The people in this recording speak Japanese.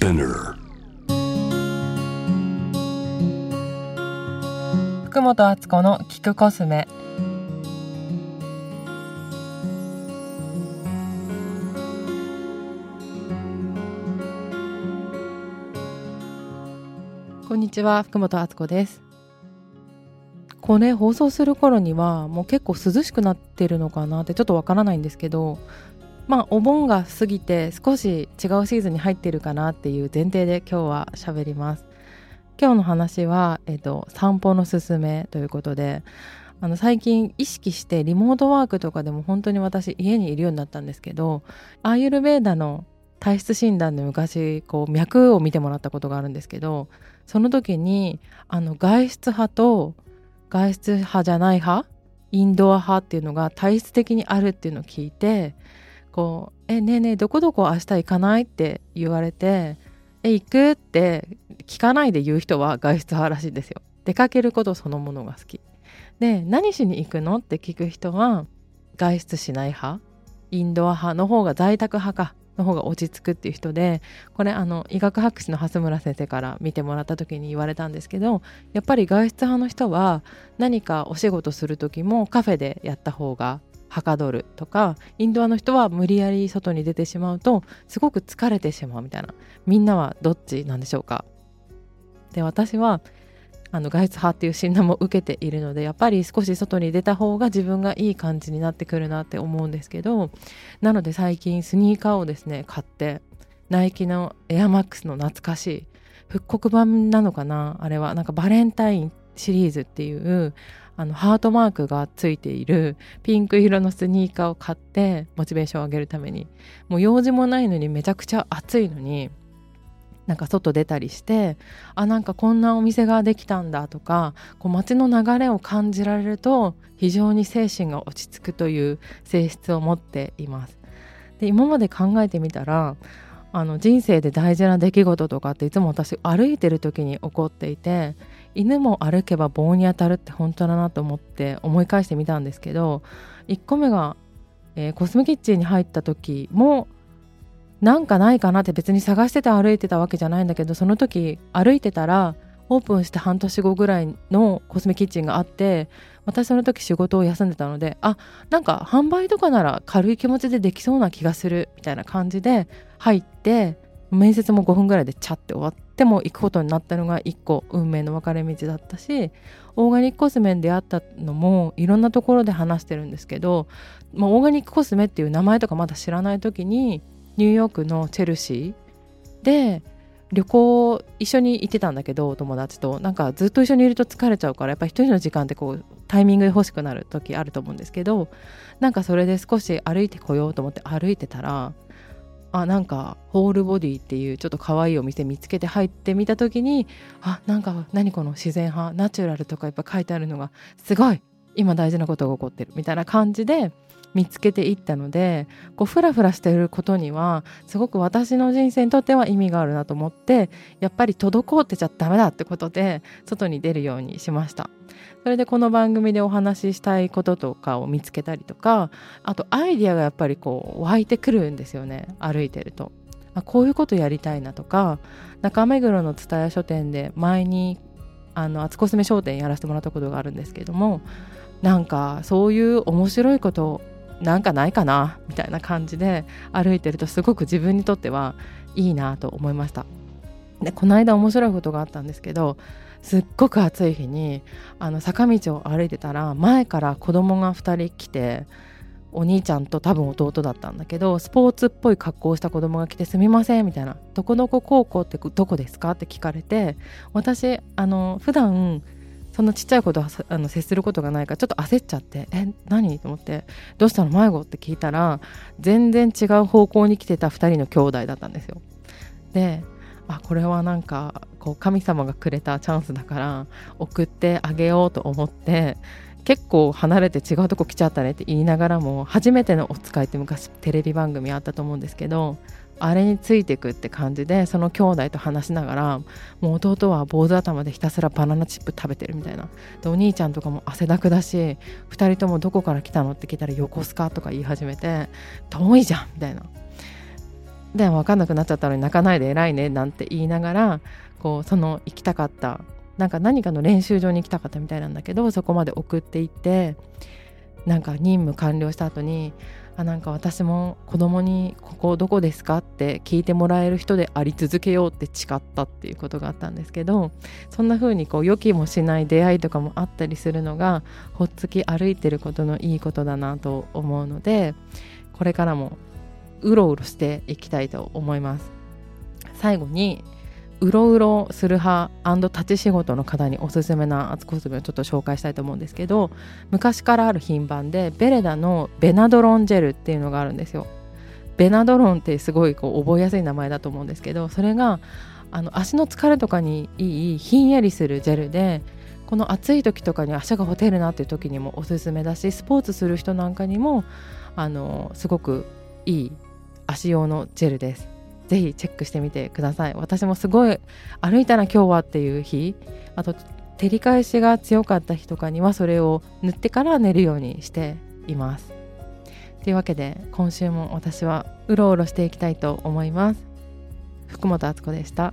Spinner. 福本敦子の聞くコスメ。こんにちは福本敦子です。これ放送する頃にはもう結構涼しくなってるのかなってちょっとわからないんですけどまあお盆が過ぎて少し違うシーズンに入ってるかなっていう前提で今日は喋ります。今日の話は、えっと、散歩のすすめということであの最近意識してリモートワークとかでも本当に私家にいるようになったんですけどアーユルベーダの体質診断で昔こう脈を見てもらったことがあるんですけどその時にあの外出派と外出派じゃない派インドア派っていうのが体質的にあるっていうのを聞いてこう「えねえねえどこどこ明日行かない?」って言われて「え行く?」って聞かないで言う人は外出派らしいんですよ。出かけることそのものが好き。で何しに行くの？って聞く人は外出しない派？インドア派の方が在宅派か？の方が落ち着くっていう人でこれあの医学博士の蓮村先生から見てもらった時に言われたんですけどやっぱり外出派の人は何かお仕事する時もカフェでやった方がはかどるとかインドアの人は無理やり外に出てしまうとすごく疲れてしまうみたいな。みんなはどっちなんでしょうか？で私はあの外出派っていう診断も受けているのでやっぱり少し外に出た方が自分がいい感じになってくるなって思うんですけどなので最近スニーカーをですね買ってナイキのエアマックスの懐かしい復刻版なのかな？あれはなんかバレンタインシリーズっていうあのハートマークがついているピンク色のスニーカーを買ってモチベーションを上げるためにもう用事もないのにめちゃくちゃ暑いのになんか外出たりしてあなんかこんなお店ができたんだとかこう街の流れを感じられると非常に精神が落ち着くという性質を持っています。で今まで考えてみたらあの人生で大事な出来事とかっていつも私歩いてる時に起こっていて犬も歩けば棒に当たるって本当だなと思って思い返してみたんですけど1個目が、えー、コスメキッチンに入った時もなんかないかなって別に探してて歩いてたわけじゃないんだけどその時歩いてたらオープンして半年後ぐらいのコスメキッチンがあって私その時仕事を休んでたのであなんか販売とかなら軽い気持ちでできそうな気がするみたいな感じで入って面接も5分ぐらいでチャって終わっても行くことになったのが1個運命の分かれ道だったしオーガニックコスメに出会ったのもいろんなところで話してるんですけど、まあ、オーガニックコスメっていう名前とかまだ知らない時にニューヨークのチェルシーで旅行一緒に行ってたんだけど友達と。なんかずっと一緒にいると疲れちゃうからやっぱ一人の時間ってこうタイミングで欲しくなる時あると思うんですけどなんかそれで少し歩いてこようと思って歩いてたらあなんかホールボディっていうちょっと可愛いお店見つけて入ってみた時にあなんか何この自然派ナチュラルとかやっぱ書いてあるのがすごい今大事なことが起こってるみたいな感じで見つけていったのでこうフラフラしていることにはすごく私の人生にとっては意味があるなと思ってやっぱり滞ってちゃダメだってことで外に出るようにしました。それでこの番組でお話ししたいこととかを見つけたりとかあとアイディアがやっぱりこう湧いてくるんですよね歩いてると。あこういうことやりたいなとか中目黒の蔦屋書店で前にあの厚コスメ商店やらせてもらったことがあるんですけどもなんかそういう面白いことなんかないかなみたいな感じで歩いてるとすごく自分にとってはいいなと思いましたでこの間面白いことがあったんですけどすっごく暑い日にあの坂道を歩いてたら前から子供が2人来てお兄ちゃんと多分弟だったんだけどスポーツっぽい格好をした子供が来て「すみません」みたいな「どこどこ高校ってどこですか?」って聞かれて私あの普段そんなちっちゃい子とあの接することがないからちょっと焦っちゃって「え何?」と思って「どうしたの？迷子?」って聞いたら全然違う方向に来てた2人の兄弟だったんですよ。であこれはなんかこう神様がくれたチャンスだから送ってあげようと思って結構離れて違うとこ来ちゃったねって言いながらも初めてのお使いって昔テレビ番組あったと思うんですけどあれについてくって感じでその兄弟と話しながらもう弟は坊主頭でひたすらバナナチップ食べてるみたいな。でお兄ちゃんとかも汗だくだし2人ともどこから来たのって聞いたら横須賀とか言い始めて遠いじゃんみたいな。で分かんなくなっちゃったのに泣かないで偉いねなんて言いながらこうその行きたかったなんか何かの練習場に行きたかったみたいなんだけどそこまで送っていってなんか任務完了した後にあなんか私も子供に「ここどこですか?」って聞いてもらえる人であり続けようって誓ったっていうことがあったんですけどそんな風にこう予期もしない出会いとかもあったりするのがほっつき歩いてることのいいことだなと思うのでこれからもうろうろしていきたいと思います最後にうろうろする派立ち仕事の方におすすめな厚コスメをちょっと紹介したいと思うんですけど昔からある品番でベレダのベナドロンジェルっていうのがあるんですよ。ベナドロンってすごいこう覚えやすい名前だと思うんですけどそれがあの足の疲れとかにいいひんやりするジェルでこの暑い時とかに足がほてるなっていう時にもおすすめだしスポーツする人なんかにもあのすごくいい足用のジェルです。ぜひチェックしてみてください。私もすごい歩いたら今日はっていう日。あと照り返しが強かった日とかにはそれを塗ってから寝るようにしています。というわけで今週も私はうろうろしていきたいと思います。福本敦子でした。